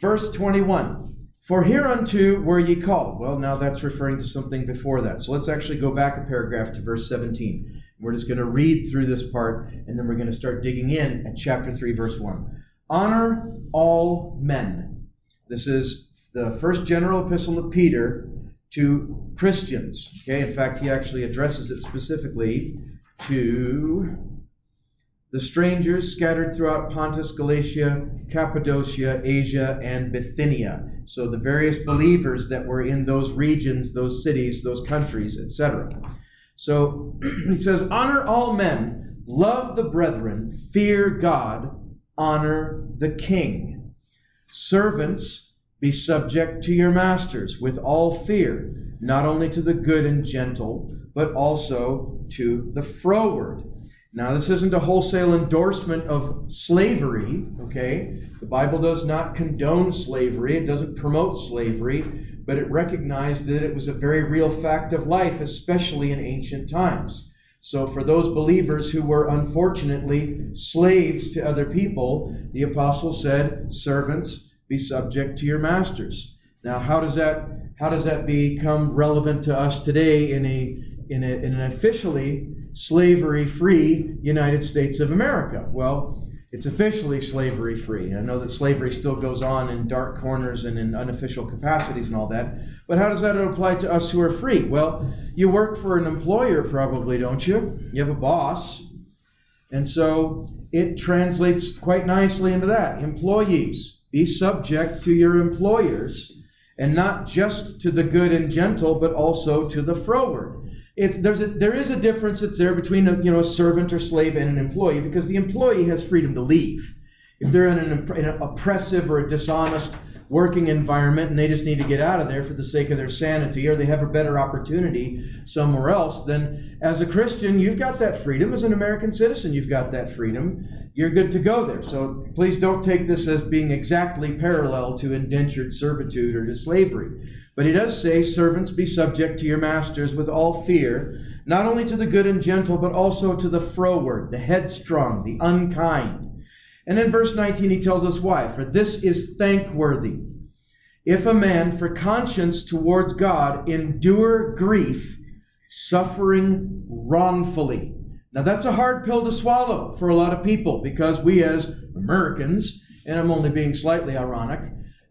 verse 21. For hereunto were ye called. Well, now that's referring to something before that. So let's actually go back a paragraph to verse 17. We're just going to read through this part, and then we're going to start digging in at chapter 3, verse 1. Honor all men. This is the first general epistle of Peter to Christians. Okay, in fact, he actually addresses it specifically to the strangers scattered throughout Pontus, Galatia, Cappadocia, Asia, and Bithynia. So the various believers that were in those regions, those cities, those countries, etc. So he says, Honor all men, love the brethren, fear God, honor the king. Servants, be subject to your masters with all fear, not only to the good and gentle, but also to the froward. Now, this isn't a wholesale endorsement of slavery, okay? The Bible does not condone slavery, it doesn't promote slavery, but it recognized that it was a very real fact of life, especially in ancient times. So, for those believers who were unfortunately slaves to other people, the apostle said, Servants, be subject to your masters. Now, how does that, how does that become relevant to us today in, a, in, a, in an officially slavery free United States of America. Well, it's officially slavery free. I know that slavery still goes on in dark corners and in unofficial capacities and all that. But how does that apply to us who are free? Well, you work for an employer, probably, don't you? You have a boss. And so it translates quite nicely into that. Employees, be subject to your employers, and not just to the good and gentle, but also to the froward there's a, there is a difference that's there between a, you know, a servant or slave and an employee because the employee has freedom to leave. If they're in an, in an oppressive or a dishonest working environment and they just need to get out of there for the sake of their sanity or they have a better opportunity somewhere else, then as a Christian, you've got that freedom. As an American citizen, you've got that freedom. You're good to go there. So please don't take this as being exactly parallel to indentured servitude or to slavery. But he does say, Servants, be subject to your masters with all fear, not only to the good and gentle, but also to the froward, the headstrong, the unkind. And in verse 19, he tells us why. For this is thankworthy. If a man, for conscience towards God, endure grief, suffering wrongfully. Now, that's a hard pill to swallow for a lot of people because we, as Americans, and I'm only being slightly ironic,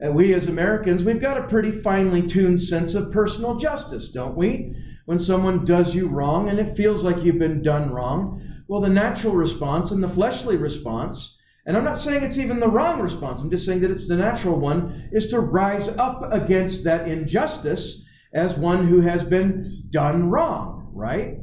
uh, we as Americans, we've got a pretty finely tuned sense of personal justice, don't we? When someone does you wrong and it feels like you've been done wrong, well, the natural response and the fleshly response, and I'm not saying it's even the wrong response, I'm just saying that it's the natural one, is to rise up against that injustice as one who has been done wrong, right?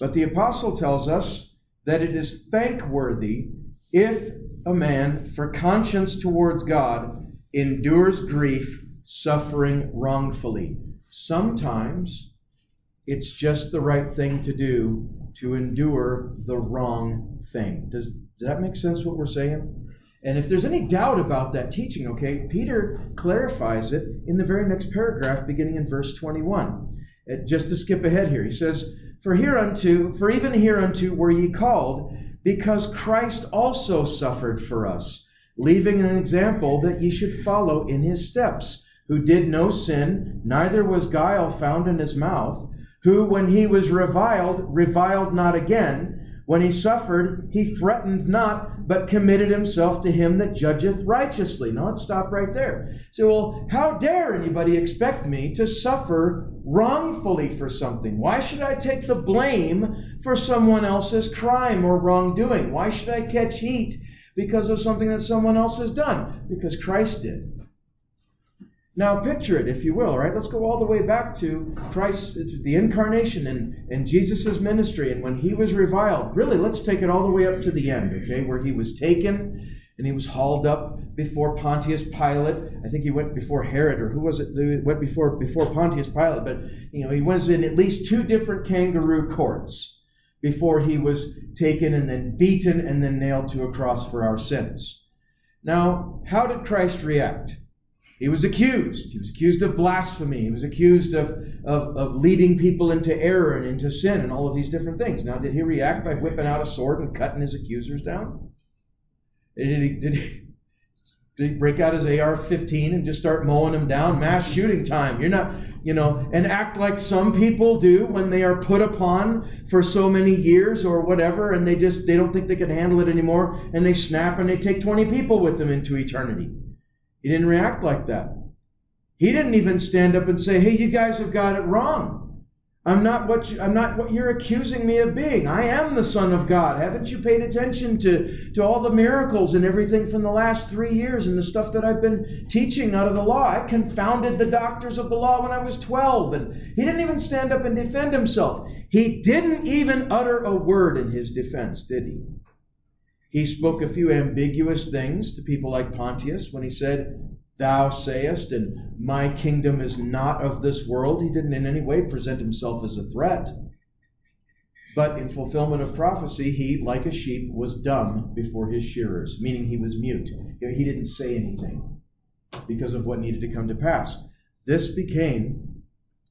But the apostle tells us that it is thankworthy if a man, for conscience towards God, endures grief, suffering wrongfully. Sometimes it's just the right thing to do to endure the wrong thing. Does, does that make sense what we're saying? And if there's any doubt about that teaching, okay, Peter clarifies it in the very next paragraph, beginning in verse 21. Uh, just to skip ahead here, he says, For hereunto, for even hereunto were ye called, because Christ also suffered for us leaving an example that ye should follow in his steps, who did no sin, neither was guile found in his mouth, who, when he was reviled, reviled not again. When he suffered, he threatened not, but committed himself to him that judgeth righteously. Now let's stop right there. So, well, how dare anybody expect me to suffer wrongfully for something? Why should I take the blame for someone else's crime or wrongdoing? Why should I catch heat because of something that someone else has done, because Christ did. Now, picture it, if you will, right? Let's go all the way back to Christ, the incarnation and, and Jesus' ministry, and when he was reviled. Really, let's take it all the way up to the end, okay? Where he was taken and he was hauled up before Pontius Pilate. I think he went before Herod, or who was it? He went before before Pontius Pilate, but you know he was in at least two different kangaroo courts before he was taken and then beaten and then nailed to a cross for our sins. Now, how did Christ react? He was accused. He was accused of blasphemy. He was accused of, of, of leading people into error and into sin and all of these different things. Now, did he react by whipping out a sword and cutting his accusers down? Did he, did break out his AR 15 and just start mowing them down? Mass shooting time. You're not, you know, and act like some people do when they are put upon for so many years or whatever, and they just, they don't think they can handle it anymore, and they snap and they take 20 people with them into eternity. He didn't react like that. He didn't even stand up and say, "Hey, you guys have got it wrong. I'm not what you, I'm not what you're accusing me of being. I am the Son of God. Haven't you paid attention to to all the miracles and everything from the last three years and the stuff that I've been teaching out of the law? I confounded the doctors of the law when I was 12." And he didn't even stand up and defend himself. He didn't even utter a word in his defense, did he? He spoke a few ambiguous things to people like Pontius when he said, Thou sayest, and my kingdom is not of this world. He didn't in any way present himself as a threat. But in fulfillment of prophecy, he, like a sheep, was dumb before his shearers, meaning he was mute. He didn't say anything because of what needed to come to pass. This became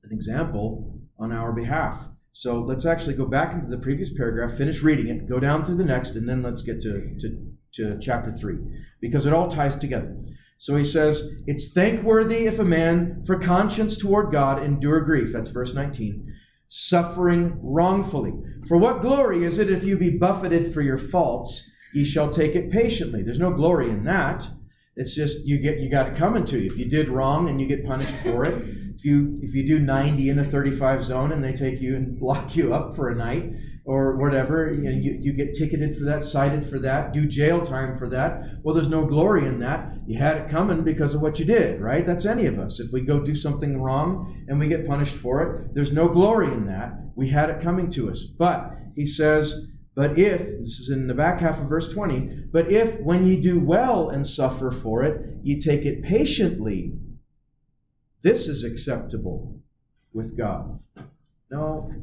an example on our behalf. So let's actually go back into the previous paragraph, finish reading it, go down through the next, and then let's get to, to, to chapter 3, because it all ties together. So he says, It's thankworthy if a man, for conscience toward God, endure grief. That's verse 19. Suffering wrongfully. For what glory is it if you be buffeted for your faults? Ye shall take it patiently. There's no glory in that. It's just you get you got it coming to you. If you did wrong and you get punished for it, if you if you do 90 in a 35 zone and they take you and lock you up for a night or whatever, you, you, you get ticketed for that, cited for that, do jail time for that. Well, there's no glory in that. You had it coming because of what you did, right? That's any of us. If we go do something wrong and we get punished for it, there's no glory in that. We had it coming to us. But he says, but if, this is in the back half of verse 20, but if when you do well and suffer for it, you take it patiently, this is acceptable with God. No,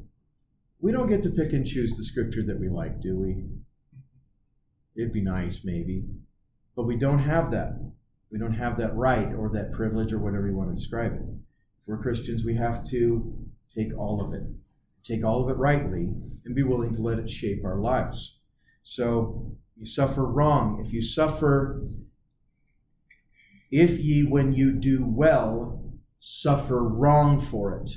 we don't get to pick and choose the scripture that we like, do we? It'd be nice, maybe. But we don't have that. We don't have that right or that privilege or whatever you want to describe it. For Christians, we have to take all of it, take all of it rightly, and be willing to let it shape our lives. So you suffer wrong. If you suffer, if ye, when you do well, suffer wrong for it.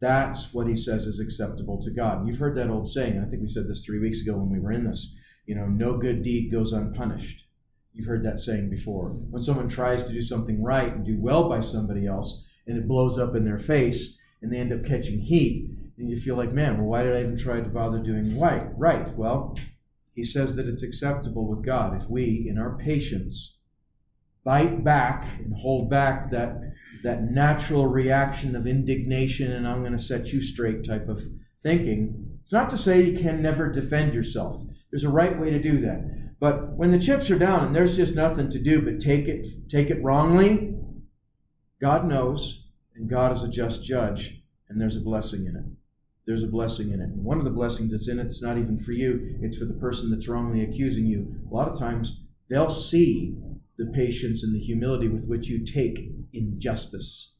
That's what he says is acceptable to God. You've heard that old saying, and I think we said this three weeks ago when we were in this. You know, no good deed goes unpunished. You've heard that saying before. When someone tries to do something right and do well by somebody else, and it blows up in their face, and they end up catching heat, and you feel like, man, well, why did I even try to bother doing right? Right. Well, he says that it's acceptable with God if we, in our patience, bite back and hold back that that natural reaction of indignation and I'm going to set you straight type of thinking. It's not to say you can never defend yourself. There's a right way to do that. But when the chips are down and there's just nothing to do but take it take it wrongly, God knows and God is a just judge and there's a blessing in it. There's a blessing in it. And one of the blessings that's in it, it's not even for you, it's for the person that's wrongly accusing you. A lot of times they'll see the patience and the humility with which you take injustice.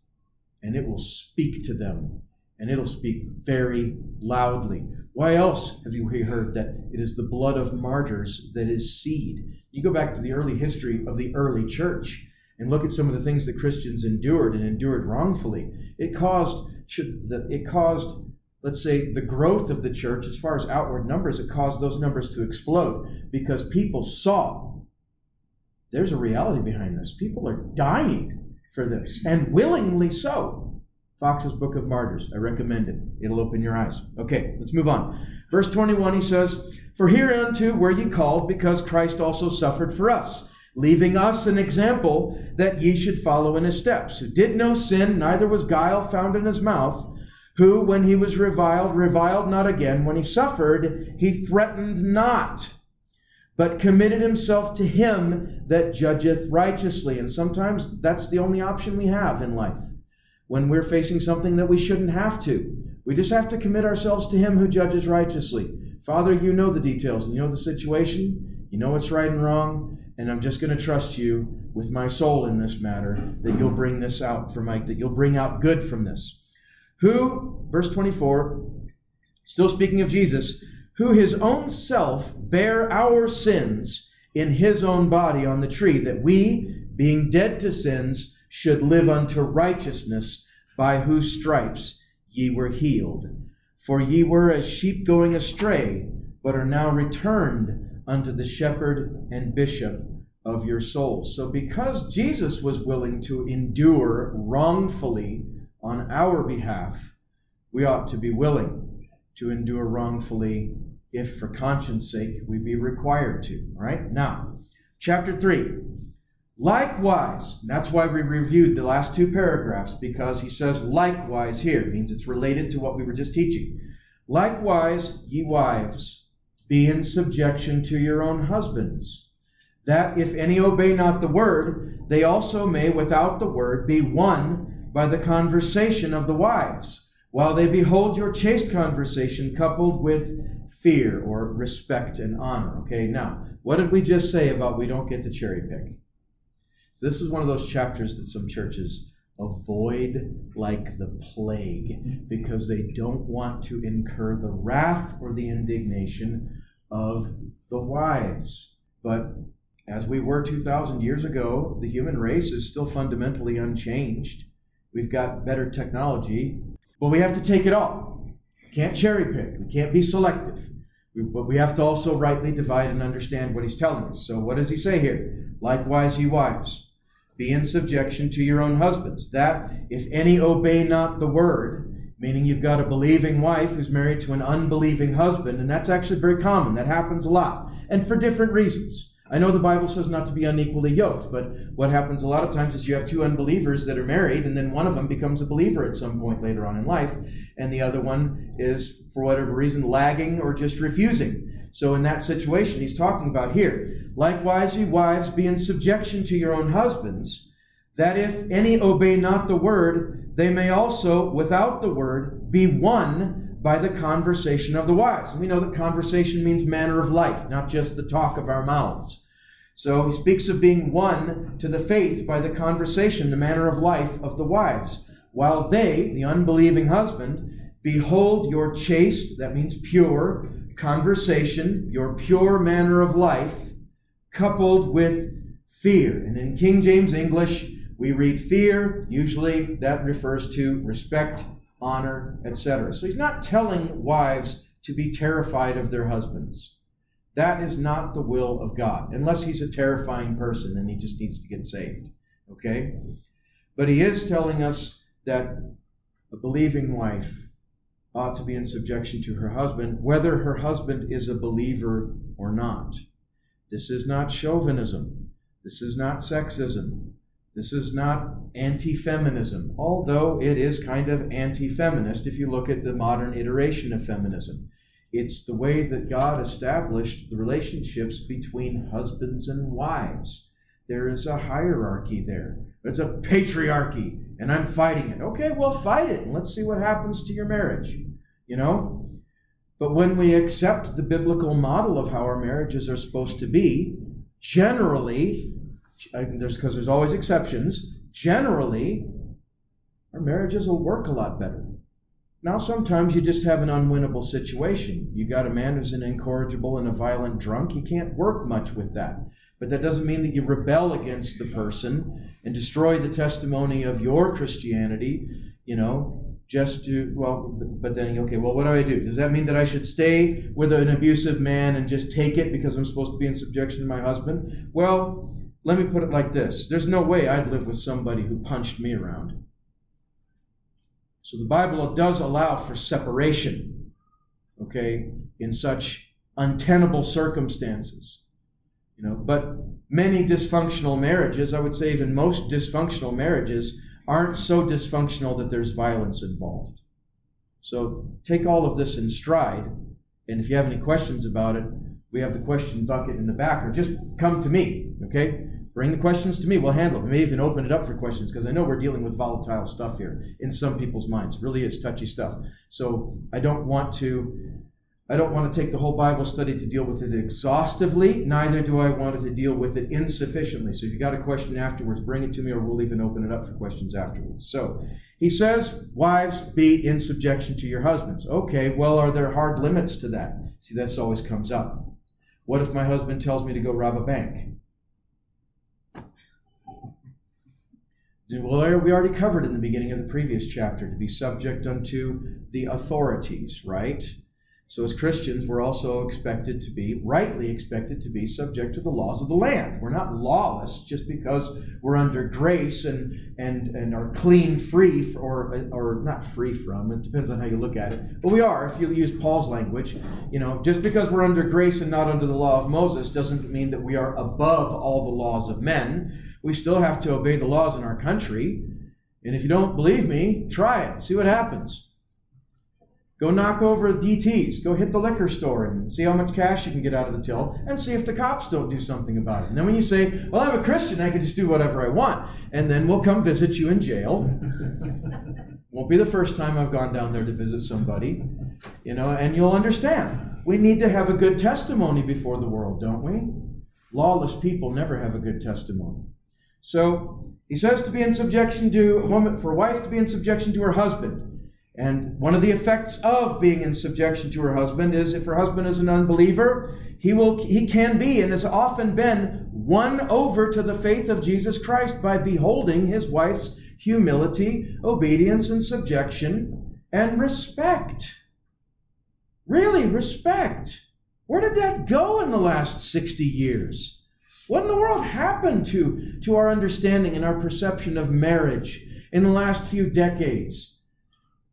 And it will speak to them, and it'll speak very loudly. Why else have you heard that it is the blood of martyrs that is seed? You go back to the early history of the early church and look at some of the things that Christians endured and endured wrongfully. It caused it caused let's say the growth of the church as far as outward numbers it caused those numbers to explode because people saw there's a reality behind this. People are dying for this, and willingly so. Foxe's Book of Martyrs. I recommend it. It'll open your eyes. Okay, let's move on. Verse 21, he says, For hereunto were ye called, because Christ also suffered for us, leaving us an example that ye should follow in his steps, who did no sin, neither was guile found in his mouth, who, when he was reviled, reviled not again. When he suffered, he threatened not but committed himself to him that judgeth righteously. And sometimes that's the only option we have in life when we're facing something that we shouldn't have to. We just have to commit ourselves to him who judges righteously. Father, you know the details, and you know the situation, you know what's right and wrong, and I'm just going to trust you with my soul in this matter that you'll bring this out for Mike, that you'll bring out good from this. Who, verse 24, still speaking of Jesus, who his own self bare our sins in his own body on the tree, that we, being dead to sins, should live unto righteousness, by whose stripes ye were healed. For ye were as sheep going astray, but are now returned unto the shepherd and bishop of your souls. So, because Jesus was willing to endure wrongfully on our behalf, we ought to be willing to endure wrongfully if, for conscience sake, we be required to. All right? Now, chapter 3. Likewise, that's why we reviewed the last two paragraphs, because he says likewise here. It means it's related to what we were just teaching. Likewise, ye wives, be in subjection to your own husbands, that if any obey not the word, they also may without the word be won by the conversation of the wives, while they behold your chaste conversation coupled with fear or respect and honor. Okay, now, what did we just say about we don't get to cherry pick? So this is one of those chapters that some churches avoid like the plague because they don't want to incur the wrath or the indignation of the wives. But as we were 2,000 years ago, the human race is still fundamentally unchanged. We've got better technology, but we have to take it all. Can't cherry pick, we can't be selective. We, but we have to also rightly divide and understand what he's telling us. So, what does he say here? Likewise, ye wives be in subjection to your own husbands, that if any obey not the word, meaning you've got a believing wife who's married to an unbelieving husband, and that's actually very common. That happens a lot, and for different reasons. I know the Bible says not to be unequally yoked, but what happens a lot of times is you have two unbelievers that are married, and then one of them becomes a believer at some point later on in life, and the other one is, for whatever reason, lagging or just refusing. So, in that situation, he's talking about here. Likewise, ye wives, be in subjection to your own husbands, that if any obey not the word, they may also, without the word, be won by the conversation of the wise. And we know that conversation means manner of life, not just the talk of our mouths. So he speaks of being won to the faith by the conversation, the manner of life of the wives, while they, the unbelieving husband, behold your chaste, that means pure, conversation, your pure manner of life, coupled with fear. And in King James English, we read fear, usually that refers to respect, honor, etc. So he's not telling wives to be terrified of their husbands. That is not the will of God, unless he's a terrifying person and he just needs to get saved. Okay? But he is telling us that a believing wife ought to be in subjection to her husband, whether her husband is a believer or not. This is not chauvinism. This is not sexism. This is not anti feminism, although it is kind of anti feminist if you look at the modern iteration of feminism. It's the way that God established the relationships between husbands and wives. There is a hierarchy there. It's a patriarchy, and I'm fighting it. Okay, well, fight it, and let's see what happens to your marriage. You know? But when we accept the biblical model of how our marriages are supposed to be, generally, there's because there's always exceptions, generally, our marriages will work a lot better. Now, sometimes you just have an unwinnable situation. You got a man who's an incorrigible and a violent drunk. You can't work much with that. But that doesn't mean that you rebel against the person and destroy the testimony of your Christianity, you know, just to, well, but then, okay, well, what do I do? Does that mean that I should stay with an abusive man and just take it because I'm supposed to be in subjection to my husband? Well, let me put it like this there's no way I'd live with somebody who punched me around. So the Bible does allow for separation, okay, in such untenable circumstances. You know, but many dysfunctional marriages, I would say even most dysfunctional marriages, aren't so dysfunctional that there's violence involved. So take all of this in stride, and if you have any questions about it, we have the question bucket in the back, or just come to me, okay? Bring the questions to me. We'll handle it. We may even open it up for questions because I know we're dealing with volatile stuff here in some people's minds. Really is touchy stuff. So I don't want to I don't want to take the whole Bible study to deal with it exhaustively, neither do I want it to deal with it insufficiently. So if you got a question afterwards, bring it to me or we'll even open it up for questions afterwards. So he says, Wives, be in subjection to your husbands. Okay, well, are there hard limits to that? See, this always comes up. What if my husband tells me to go rob a bank? Well, we already covered in the beginning of the previous chapter to be subject unto the authorities, right? So, as Christians, we're also expected to be, rightly expected to be, subject to the laws of the land. We're not lawless just because we're under grace and, and, and are clean, free, or, or not free from, it depends on how you look at it. But we are, if you use Paul's language. You know, just because we're under grace and not under the law of Moses doesn't mean that we are above all the laws of men. We still have to obey the laws in our country. And if you don't believe me, try it, see what happens. Go knock over DTs. Go hit the liquor store and see how much cash you can get out of the till and see if the cops don't do something about it. And then when you say, Well, I'm a Christian, I can just do whatever I want, and then we'll come visit you in jail. Won't be the first time I've gone down there to visit somebody, you know, and you'll understand. We need to have a good testimony before the world, don't we? Lawless people never have a good testimony. So he says to be in subjection to a woman, for a wife to be in subjection to her husband. And one of the effects of being in subjection to her husband is if her husband is an unbeliever, he will he can be and has often been won over to the faith of Jesus Christ by beholding his wife's humility, obedience and subjection and respect. Really respect. Where did that go in the last 60 years? What in the world happened to, to our understanding and our perception of marriage in the last few decades?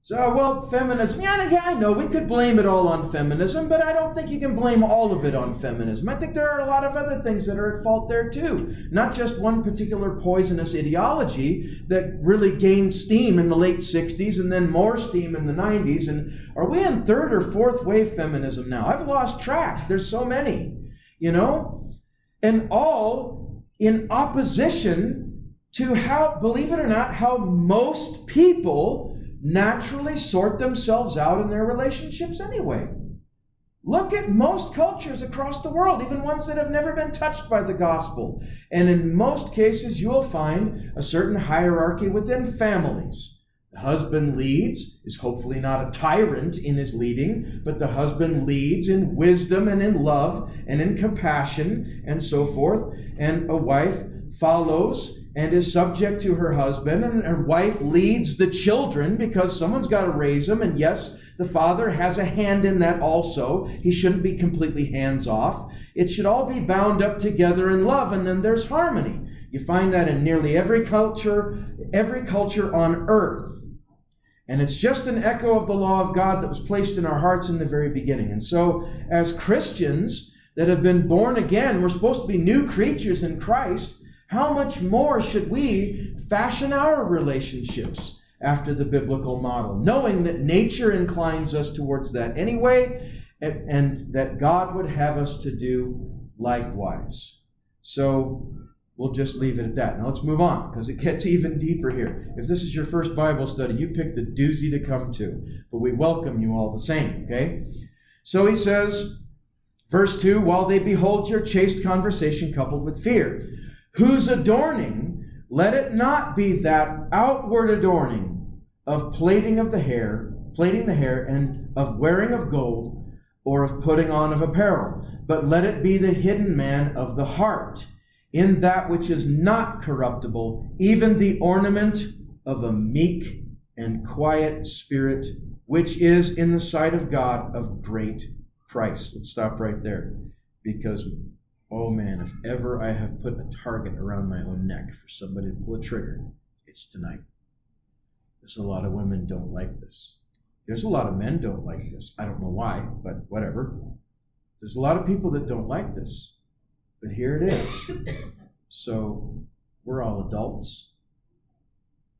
So, well, feminism, yeah, yeah, I know we could blame it all on feminism, but I don't think you can blame all of it on feminism. I think there are a lot of other things that are at fault there too. Not just one particular poisonous ideology that really gained steam in the late 60s and then more steam in the 90s. And are we in third or fourth wave feminism now? I've lost track. There's so many, you know? And all in opposition to how, believe it or not, how most people naturally sort themselves out in their relationships anyway. Look at most cultures across the world, even ones that have never been touched by the gospel. And in most cases, you will find a certain hierarchy within families. The husband leads, is hopefully not a tyrant in his leading, but the husband leads in wisdom and in love and in compassion and so forth. And a wife follows and is subject to her husband, and her wife leads the children because someone's got to raise them. And yes, the father has a hand in that also. He shouldn't be completely hands off. It should all be bound up together in love, and then there's harmony. You find that in nearly every culture, every culture on earth. And it's just an echo of the law of God that was placed in our hearts in the very beginning. And so, as Christians that have been born again, we're supposed to be new creatures in Christ how much more should we fashion our relationships after the biblical model, knowing that nature inclines us towards that anyway, and, and that God would have us to do likewise? So we'll just leave it at that. Now let's move on because it gets even deeper here. If this is your first Bible study, you picked a doozy to come to, but we welcome you all the same, okay? So he says, verse 2 while they behold your chaste conversation coupled with fear whose adorning, let it not be that outward adorning of plaiting of the hair, plaiting the hair, and of wearing of gold, or of putting on of apparel, but let it be the hidden man of the heart, in that which is not corruptible, even the ornament of a meek and quiet spirit, which is in the sight of God of great price. Let's stop right there because oh man, if ever I have put a target around my own neck for somebody to pull a trigger, it's tonight. There's a lot of women don't like this. There's a lot of men don't like this. I don't know why, but whatever. There's a lot of people that don't like this. But here it is. So we're all adults.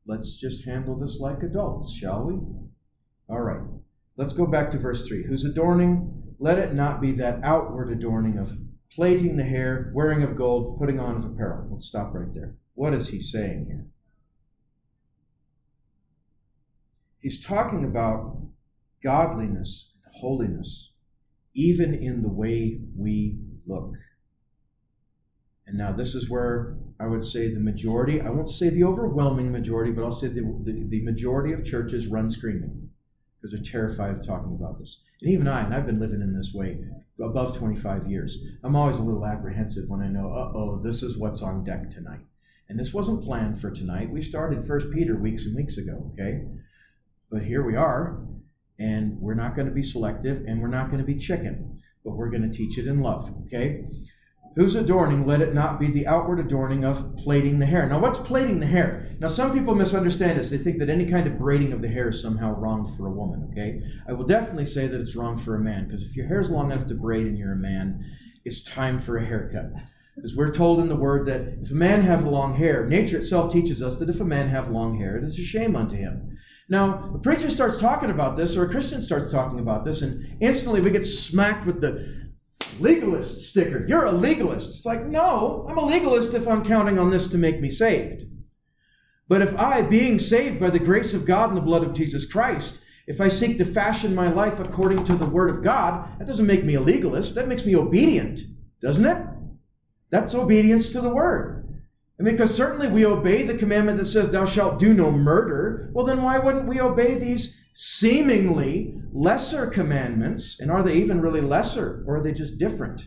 Let's just handle this like adults, shall we? All right. Let's go back to verse 3. Whose adorning let it not be that outward adorning of plaiting the hair, wearing of gold, putting on of apparel. Let's stop right there. What is he saying here? He's talking about godliness and holiness, even in the way we look. And now, this is where I would say the majority, I won't say the overwhelming majority, but I'll say the, the, the majority of churches run screaming because they're terrified of talking about this. And even I, and I've been living in this way above 25 years, I'm always a little apprehensive when I know, uh oh, this is what's on deck tonight. And this wasn't planned for tonight. We started First Peter weeks and weeks ago, okay? But here we are, and we're not going to be selective and we're not going to be chicken, but we're going to teach it in love, okay? Whose adorning, let it not be the outward adorning of plaiting the hair. Now, what's plaiting the hair? Now, some people misunderstand this. They think that any kind of braiding of the hair is somehow wrong for a woman, okay? I will definitely say that it's wrong for a man, because if your hair is long enough to braid and you're a man, it's time for a haircut. Because we're told in the word that if a man have long hair, nature itself teaches us that if a man have long hair, it is a shame unto him. Now, a preacher starts talking about this, or a Christian starts talking about this, and instantly we get smacked with the legalist sticker. You're a legalist. It's like, no, I'm a legalist if I'm counting on this to make me saved. But if I, being saved by the grace of God and the blood of Jesus Christ, if I seek to fashion my life according to the Word of God, that doesn't make me a legalist. That makes me obedient, doesn't it? That's obedience to the Word. And because certainly we obey the commandment that says, Thou shalt do no murder, well, then why wouldn't we obey these seemingly lesser commandments? And are they even really lesser, or are they just different?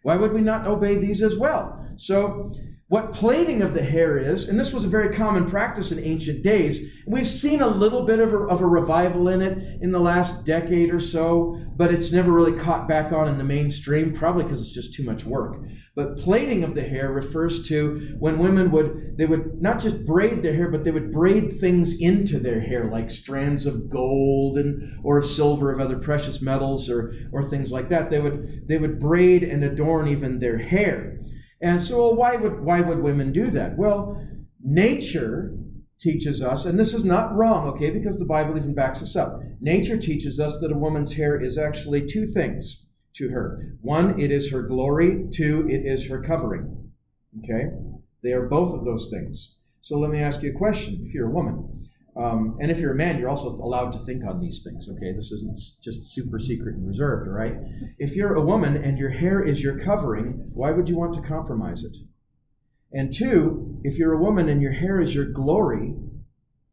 Why would we not obey these as well? So, what plaiting of the hair is, and this was a very common practice in ancient days. We've seen a little bit of a, of a, revival in it in the last decade or so, but it's never really caught back on in the mainstream, probably because it's just too much work. But plaiting of the hair refers to when women would, they would not just braid their hair, but they would braid things into their hair, like strands of gold and or silver of other precious metals or, or things like that. They would, they would braid and adorn even their hair. And so, well, why would why would women do that? Well, nature teaches us, and this is not wrong, okay, because the Bible even backs us up. Nature teaches us that a woman's hair is actually two things to her. One, it is her glory. Two, it is her covering. Okay? They are both of those things. So let me ask you a question. If you're a woman, um, and if you're a man, you're also allowed to think on these things, okay? This isn't just super secret and reserved, all right? If you're a woman and your hair is your covering, why would you want to compromise it? And two, if you're a woman and your hair is your glory,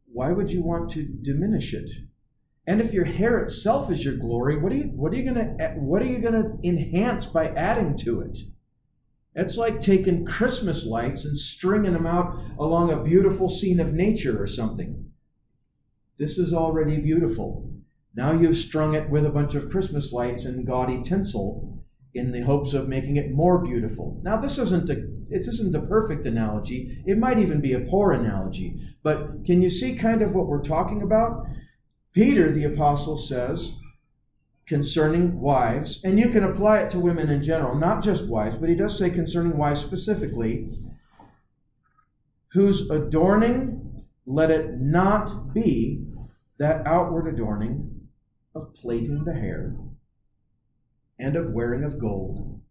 why would you want to diminish it? And if your hair itself is your glory, what are you what are you gonna what are you gonna enhance by adding to it? It's like taking Christmas lights and stringing them out along a beautiful scene of nature or something. This is already beautiful. Now you've strung it with a bunch of Christmas lights and gaudy tinsel in the hopes of making it more beautiful. Now this isn't a it isn't a perfect analogy. It might even be a poor analogy. But can you see kind of what we're talking about? Peter the apostle says concerning wives, and you can apply it to women in general, not just wives, but he does say concerning wives specifically, whose adorning let it not be that outward adorning of plaiting the hair, and of wearing of gold,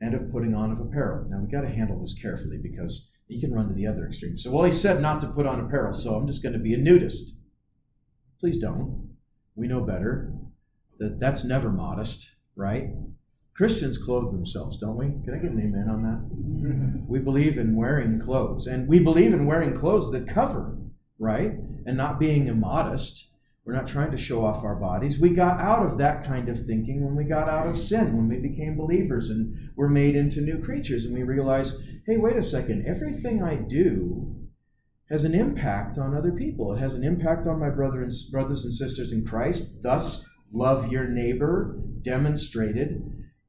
and of putting on of apparel. Now, we've got to handle this carefully because you can run to the other extreme. So, well, he said not to put on apparel, so I'm just going to be a nudist. Please don't. We know better. That that's never modest, right? Christians clothe themselves, don't we? Can I get an amen on that? we believe in wearing clothes, and we believe in wearing clothes that cover, right? And not being immodest. We're not trying to show off our bodies. We got out of that kind of thinking when we got out of sin, when we became believers and were made into new creatures, and we realized, hey, wait a second, everything I do has an impact on other people. It has an impact on my brother and, brothers and sisters in Christ. Thus, love your neighbor, demonstrated,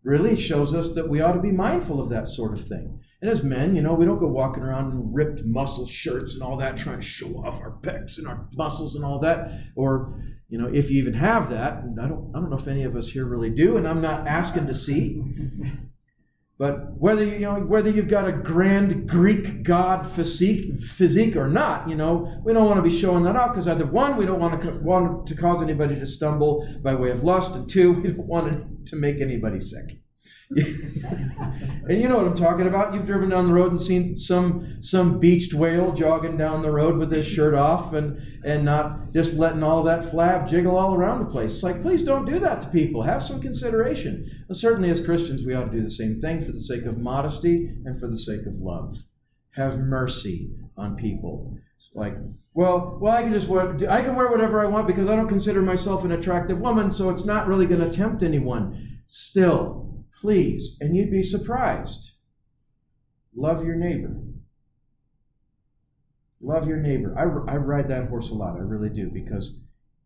really shows us that we ought to be mindful of that sort of thing. And as men, you know, we don't go walking around in ripped muscle shirts and all that, trying to show off our pecs and our muscles and all that. Or, you know, if you even have that, and I don't, I don't know if any of us here really do, and I'm not asking to see. But whether you know whether you've got a grand Greek god physique, physique or not, you know, we don't want to be showing that off because either one, we don't want to want to cause anybody to stumble by way of lust, and two, we don't want to make anybody sick. and you know what I'm talking about. You've driven down the road and seen some some beached whale jogging down the road with his shirt off and and not just letting all that flab jiggle all around the place. It's like, please don't do that to people. Have some consideration. Well, certainly as Christians, we ought to do the same thing for the sake of modesty and for the sake of love. Have mercy on people. It's like, well, well, I can just wear, I can wear whatever I want because I don't consider myself an attractive woman, so it's not really going to tempt anyone. Still, Please, and you'd be surprised. Love your neighbor. Love your neighbor. I, I ride that horse a lot. I really do because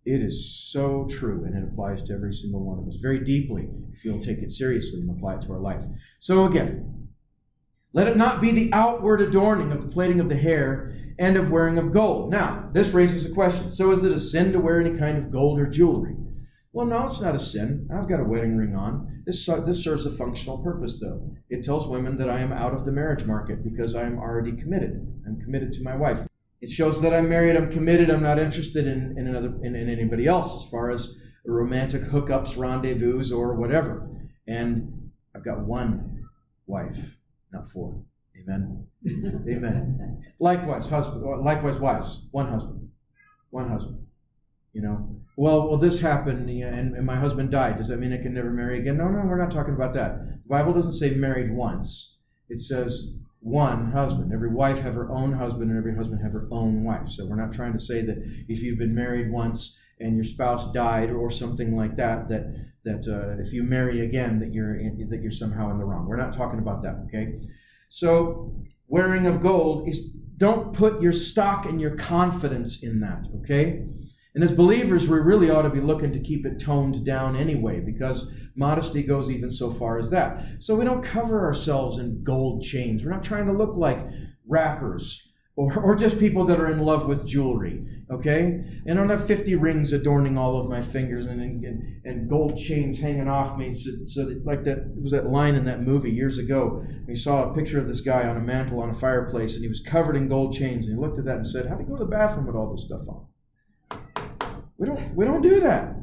it is so true and it applies to every single one of us very deeply if you'll take it seriously and apply it to our life. So, again, let it not be the outward adorning of the plaiting of the hair and of wearing of gold. Now, this raises a question. So, is it a sin to wear any kind of gold or jewelry? Well, no, it's not a sin. I've got a wedding ring on. This, this serves a functional purpose, though. It tells women that I am out of the marriage market because I am already committed. I'm committed to my wife. It shows that I'm married, I'm committed, I'm not interested in, in, another, in, in anybody else as far as romantic hookups, rendezvous, or whatever. And I've got one wife, not four. Amen. Amen. Likewise, husband. Likewise, wives. One husband. One husband. You know, well, well, this happened, and, and my husband died. Does that mean I can never marry again? No, no, we're not talking about that. The Bible doesn't say married once. It says one husband. Every wife have her own husband, and every husband have her own wife. So we're not trying to say that if you've been married once and your spouse died or something like that, that that uh, if you marry again, that you're in, that you're somehow in the wrong. We're not talking about that. Okay. So wearing of gold is don't put your stock and your confidence in that. Okay. And as believers, we really ought to be looking to keep it toned down anyway, because modesty goes even so far as that. So we don't cover ourselves in gold chains. We're not trying to look like rappers or, or just people that are in love with jewelry, okay? And I don't have 50 rings adorning all of my fingers and, and, and gold chains hanging off me. So, so that, like that, it was that line in that movie years ago. We saw a picture of this guy on a mantle on a fireplace, and he was covered in gold chains. And he looked at that and said, How'd he go to the bathroom with all this stuff on? We don't, we don't do that.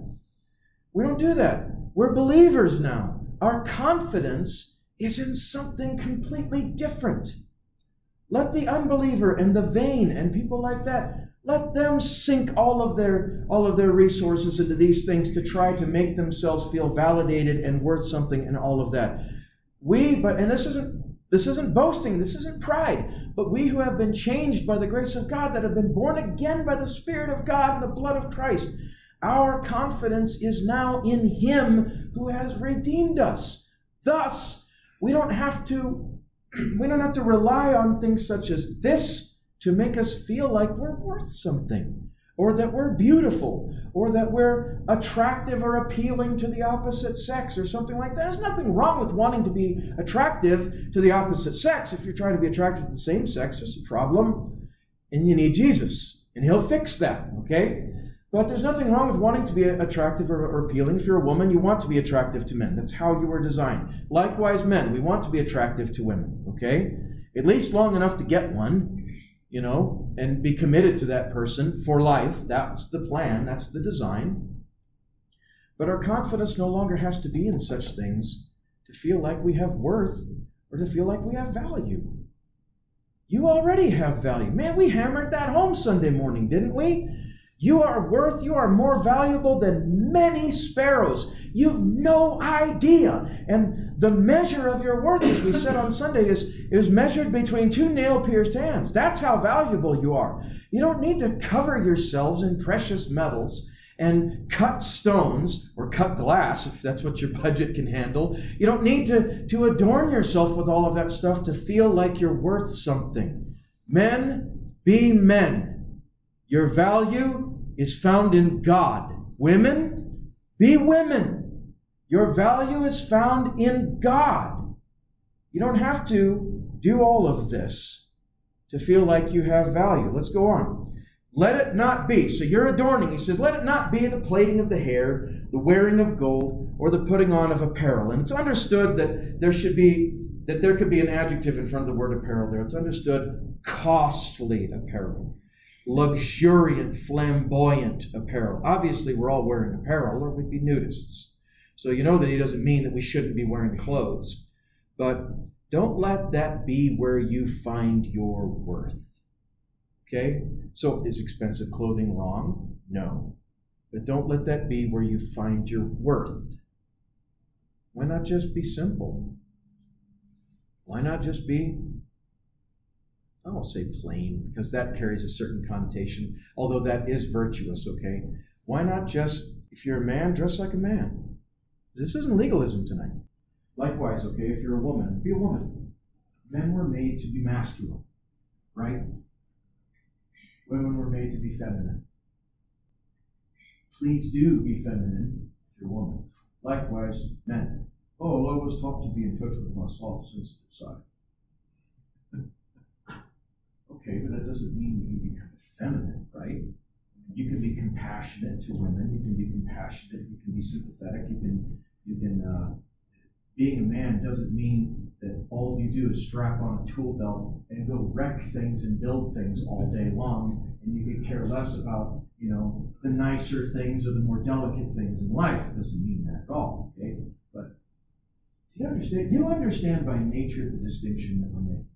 We don't do that. We're believers now. Our confidence is in something completely different. Let the unbeliever and the vain and people like that, let them sink all of their all of their resources into these things to try to make themselves feel validated and worth something and all of that. We, but and this isn't this isn't boasting, this isn't pride, but we who have been changed by the grace of God, that have been born again by the Spirit of God and the blood of Christ, our confidence is now in Him who has redeemed us. Thus, we don't have to we don't have to rely on things such as this to make us feel like we're worth something or that we're beautiful, or that we're attractive or appealing to the opposite sex, or something like that. There's nothing wrong with wanting to be attractive to the opposite sex. If you're trying to be attracted to the same sex, there's a problem, and you need Jesus, and He'll fix that, okay? But there's nothing wrong with wanting to be attractive or appealing. If you're a woman, you want to be attractive to men. That's how you were designed. Likewise, men, we want to be attractive to women, okay? At least long enough to get one you know, and be committed to that person for life. That's the plan, that's the design. But our confidence no longer has to be in such things to feel like we have worth or to feel like we have value. You already have value. Man, we hammered that home Sunday morning, didn't we? You are worth, you are more valuable than many sparrows. You've no idea. And the measure of your worth, as we said on Sunday, is, is measured between two nail pierced hands. That's how valuable you are. You don't need to cover yourselves in precious metals and cut stones or cut glass if that's what your budget can handle. You don't need to, to adorn yourself with all of that stuff to feel like you're worth something. Men, be men. Your value is found in God. Women, be women. Your value is found in God. You don't have to do all of this to feel like you have value. Let's go on. Let it not be. So you're adorning. He says, let it not be the plaiting of the hair, the wearing of gold, or the putting on of apparel. And it's understood that there should be that there could be an adjective in front of the word apparel there. It's understood costly apparel, luxuriant, flamboyant apparel. Obviously, we're all wearing apparel, or we'd be nudists. So you know that he doesn't mean that we shouldn't be wearing clothes. But don't let that be where you find your worth. Okay? So is expensive clothing wrong? No. But don't let that be where you find your worth. Why not just be simple? Why not just be, I won't say plain, because that carries a certain connotation, although that is virtuous, okay? Why not just, if you're a man, dress like a man? This isn't legalism tonight. Likewise, okay, if you're a woman, be a woman. Men were made to be masculine, right? Women were made to be feminine. Please do be feminine if you're a woman. Likewise, men. Oh, I was taught to be in touch with my soft, sensitive side. okay, but that doesn't mean that you become feminine, right? You can be compassionate to women. You can be compassionate. You can be sympathetic. You can, you can. Uh, being a man doesn't mean that all you do is strap on a tool belt and go wreck things and build things all day long, and you could care less about, you know, the nicer things or the more delicate things in life. It doesn't mean that at all. Okay, but do you understand? You understand by nature the distinction that we're making.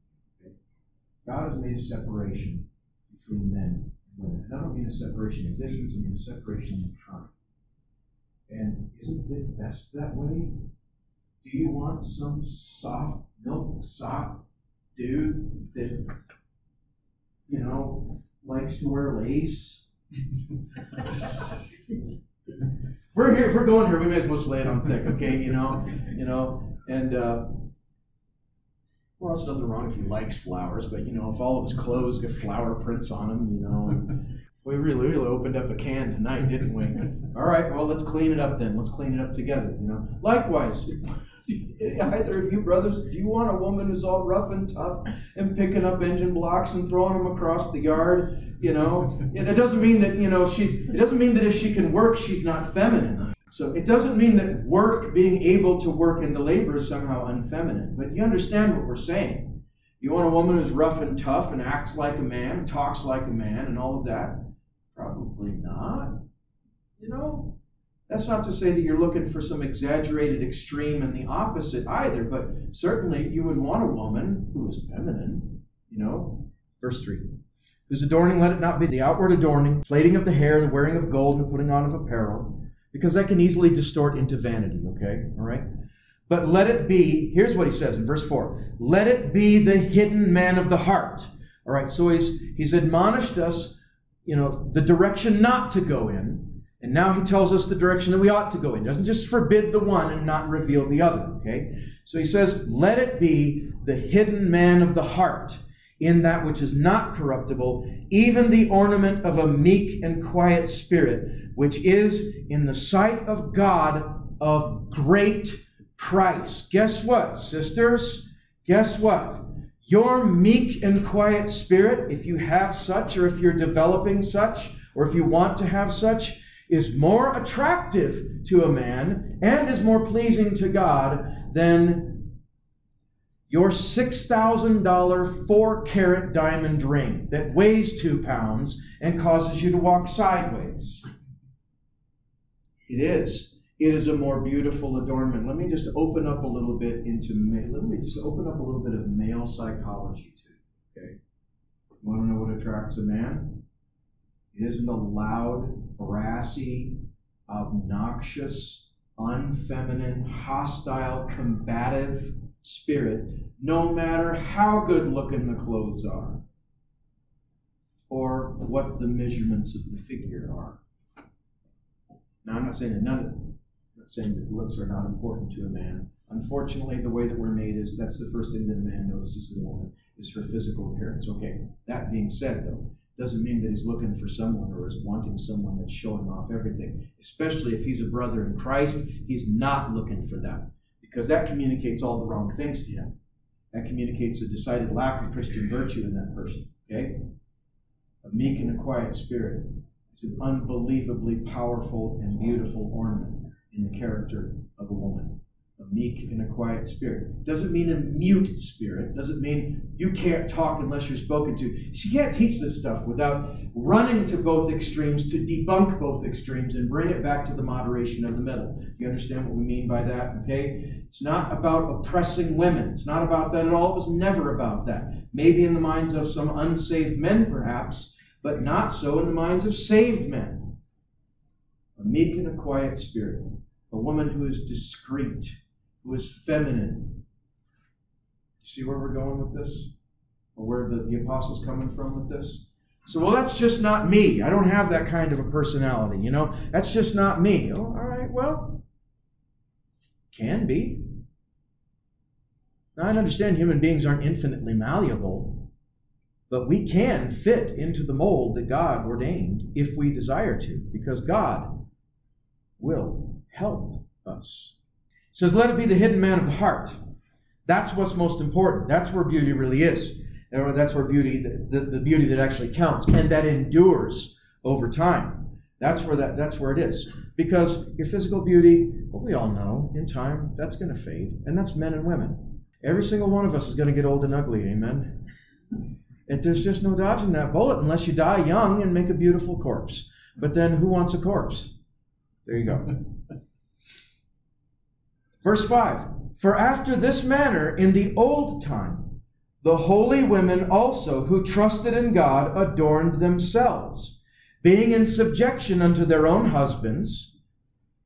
God has made a separation between men and women. And I don't mean a separation in distance, I mean a separation in time. And isn't it best that way? Do you want some soft milk soft dude that, you know, likes to wear lace? we're here, if we're going here, we may as well lay it on thick, okay? You know, you know, and uh, well, there's nothing wrong if he likes flowers, but you know, if all of his clothes get flower prints on them, you know, we really, really opened up a can tonight, didn't we? All right, well, let's clean it up then. Let's clean it up together. You know, likewise. Either of you brothers, do you want a woman who's all rough and tough and picking up engine blocks and throwing them across the yard? You know, it doesn't mean that you know she's. It doesn't mean that if she can work, she's not feminine. So it doesn't mean that work, being able to work into labor, is somehow unfeminine. But you understand what we're saying. You want a woman who's rough and tough and acts like a man, talks like a man, and all of that? Probably not. You know, that's not to say that you're looking for some exaggerated extreme and the opposite either, but certainly you would want a woman who is feminine, you know. Verse 3 Whose adorning let it not be the outward adorning, plaiting of the hair, the wearing of gold, and the putting on of apparel, because that can easily distort into vanity, okay? All right? But let it be, here's what he says in verse 4 let it be the hidden man of the heart. All right, so he's, he's admonished us, you know, the direction not to go in. And now he tells us the direction that we ought to go in. He doesn't just forbid the one and not reveal the other, okay? So he says, let it be the hidden man of the heart in that which is not corruptible, even the ornament of a meek and quiet spirit, which is in the sight of God of great price. Guess what, sisters? Guess what? Your meek and quiet spirit, if you have such, or if you're developing such, or if you want to have such, is more attractive to a man and is more pleasing to God than your $6,000 four carat diamond ring that weighs two pounds and causes you to walk sideways. It is. It is a more beautiful adornment. Let me just open up a little bit into, let me just open up a little bit of male psychology too. Okay. You want to know what attracts a man? It isn't a loud, brassy, obnoxious, unfeminine, hostile, combative spirit, no matter how good looking the clothes are or what the measurements of the figure are. Now, I'm not saying that none of them, I'm not saying that looks are not important to a man. Unfortunately, the way that we're made is that's the first thing that a man notices in a woman is her physical appearance. Okay, that being said, though, doesn't mean that he's looking for someone or is wanting someone that's showing off everything. Especially if he's a brother in Christ, he's not looking for that because that communicates all the wrong things to him. That communicates a decided lack of Christian virtue in that person. Okay? A meek and a quiet spirit. is an unbelievably powerful and beautiful ornament. in the character of a woman a meek and a quiet spirit. Doesn't mean a mute spirit. Doesn't mean you can't talk unless you're spoken to. She can't teach this stuff without running to both extremes to debunk both extremes and bring it back to the moderation of the middle. You understand what we mean by that? Okay? It's not about oppressing women. It's not about that at all. It was never about that. Maybe in the minds of some unsaved men, perhaps, but not so in the minds of saved men. A meek and a quiet spirit. A woman who is discreet who is feminine. See where we're going with this? Or where the, the apostle's coming from with this? So, well, that's just not me. I don't have that kind of a personality, you know? That's just not me. Oh, all right, well, can be. Now, I understand human beings aren't infinitely malleable, but we can fit into the mold that God ordained if we desire to, because God will help us says, Let it be the hidden man of the heart. That's what's most important. That's where beauty really is. That's where beauty, the, the beauty that actually counts and that endures over time. That's where that that's where it is. Because your physical beauty, well, we all know in time that's going to fade, and that's men and women. Every single one of us is going to get old and ugly. Amen. If there's just no dodging that bullet unless you die young and make a beautiful corpse. But then who wants a corpse? There you go. Verse 5 For after this manner in the old time, the holy women also who trusted in God adorned themselves, being in subjection unto their own husbands,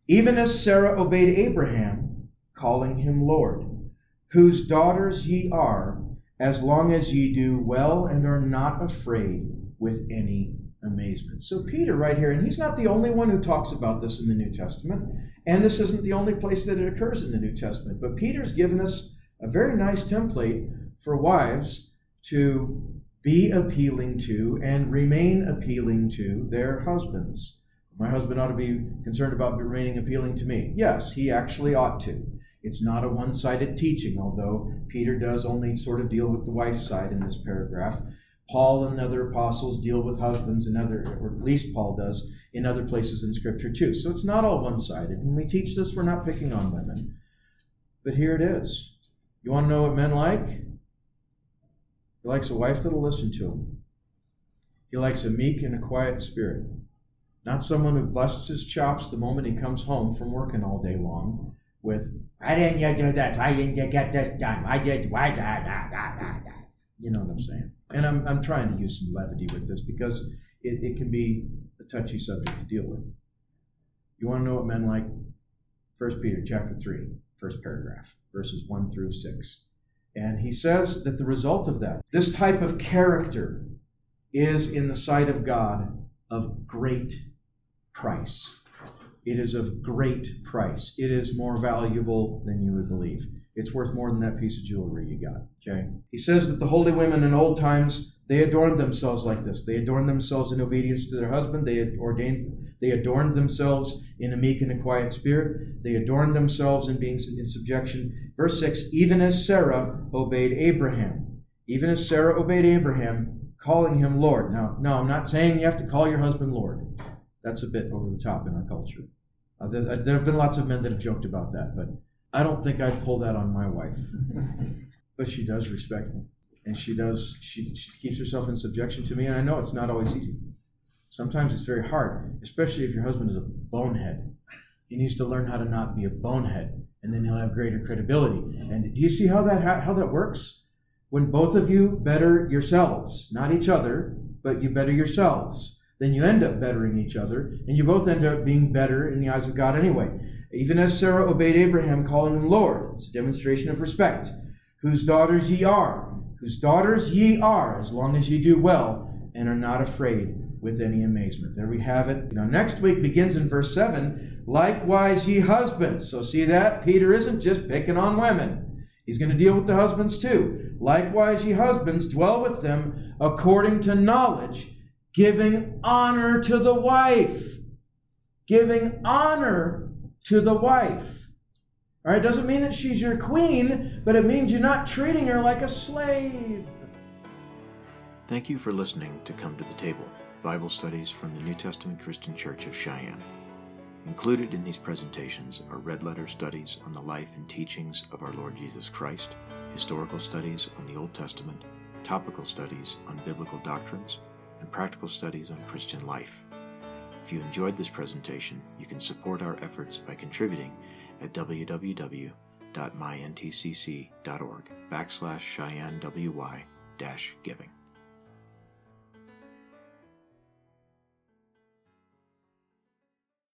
even as Sarah obeyed Abraham, calling him Lord, whose daughters ye are, as long as ye do well and are not afraid with any amazement. So, Peter, right here, and he's not the only one who talks about this in the New Testament, and this isn't the only place that it occurs in the New Testament, but Peter's given us a very nice template for wives to be appealing to and remain appealing to their husbands. My husband ought to be concerned about remaining appealing to me. Yes, he actually ought to. It's not a one sided teaching, although Peter does only sort of deal with the wife's side in this paragraph. Paul and other apostles deal with husbands and other, or at least Paul does, in other places in Scripture too. So it's not all one sided. When we teach this, we're not picking on women. But here it is. You want to know what men like? He likes a wife that'll listen to him. He likes a meek and a quiet spirit. Not someone who busts his chops the moment he comes home from working all day long with, why didn't you do this? Why didn't get this done? Why did, why, da, da, da, da, da. You know what I'm saying? And I'm, I'm trying to use some levity with this because it, it can be a touchy subject to deal with. You want to know what men like? First Peter chapter 3, first paragraph, verses 1 through 6. And he says that the result of that, this type of character, is in the sight of God of great price. It is of great price. It is more valuable than you would believe. It's worth more than that piece of jewelry you got. Okay. He says that the holy women in old times they adorned themselves like this. They adorned themselves in obedience to their husband. They ordained. They adorned themselves in a meek and a quiet spirit. They adorned themselves in being in subjection. Verse six. Even as Sarah obeyed Abraham. Even as Sarah obeyed Abraham, calling him Lord. Now, no, I'm not saying you have to call your husband Lord. That's a bit over the top in our culture. Uh, there, uh, there have been lots of men that have joked about that, but I don't think I'd pull that on my wife. but she does respect me. And she does, she, she keeps herself in subjection to me. And I know it's not always easy. Sometimes it's very hard, especially if your husband is a bonehead. He needs to learn how to not be a bonehead, and then he'll have greater credibility. And do you see how that how that works? When both of you better yourselves, not each other, but you better yourselves, then you end up bettering each other, and you both end up being better in the eyes of God anyway. Even as Sarah obeyed Abraham, calling him Lord. It's a demonstration of respect. Whose daughters ye are, whose daughters ye are, as long as ye do well and are not afraid with any amazement. There we have it. Now, next week begins in verse 7 likewise ye husbands. So, see that? Peter isn't just picking on women, he's going to deal with the husbands too. Likewise, ye husbands, dwell with them according to knowledge, giving honor to the wife. Giving honor to the wife. All right, it doesn't mean that she's your queen, but it means you're not treating her like a slave. Thank you for listening to Come to the Table Bible studies from the New Testament Christian Church of Cheyenne. Included in these presentations are red letter studies on the life and teachings of our Lord Jesus Christ, historical studies on the Old Testament, topical studies on biblical doctrines, and practical studies on Christian life. If you enjoyed this presentation, you can support our efforts by contributing at www.myntcc.org backslash Cheyenne WY dash giving.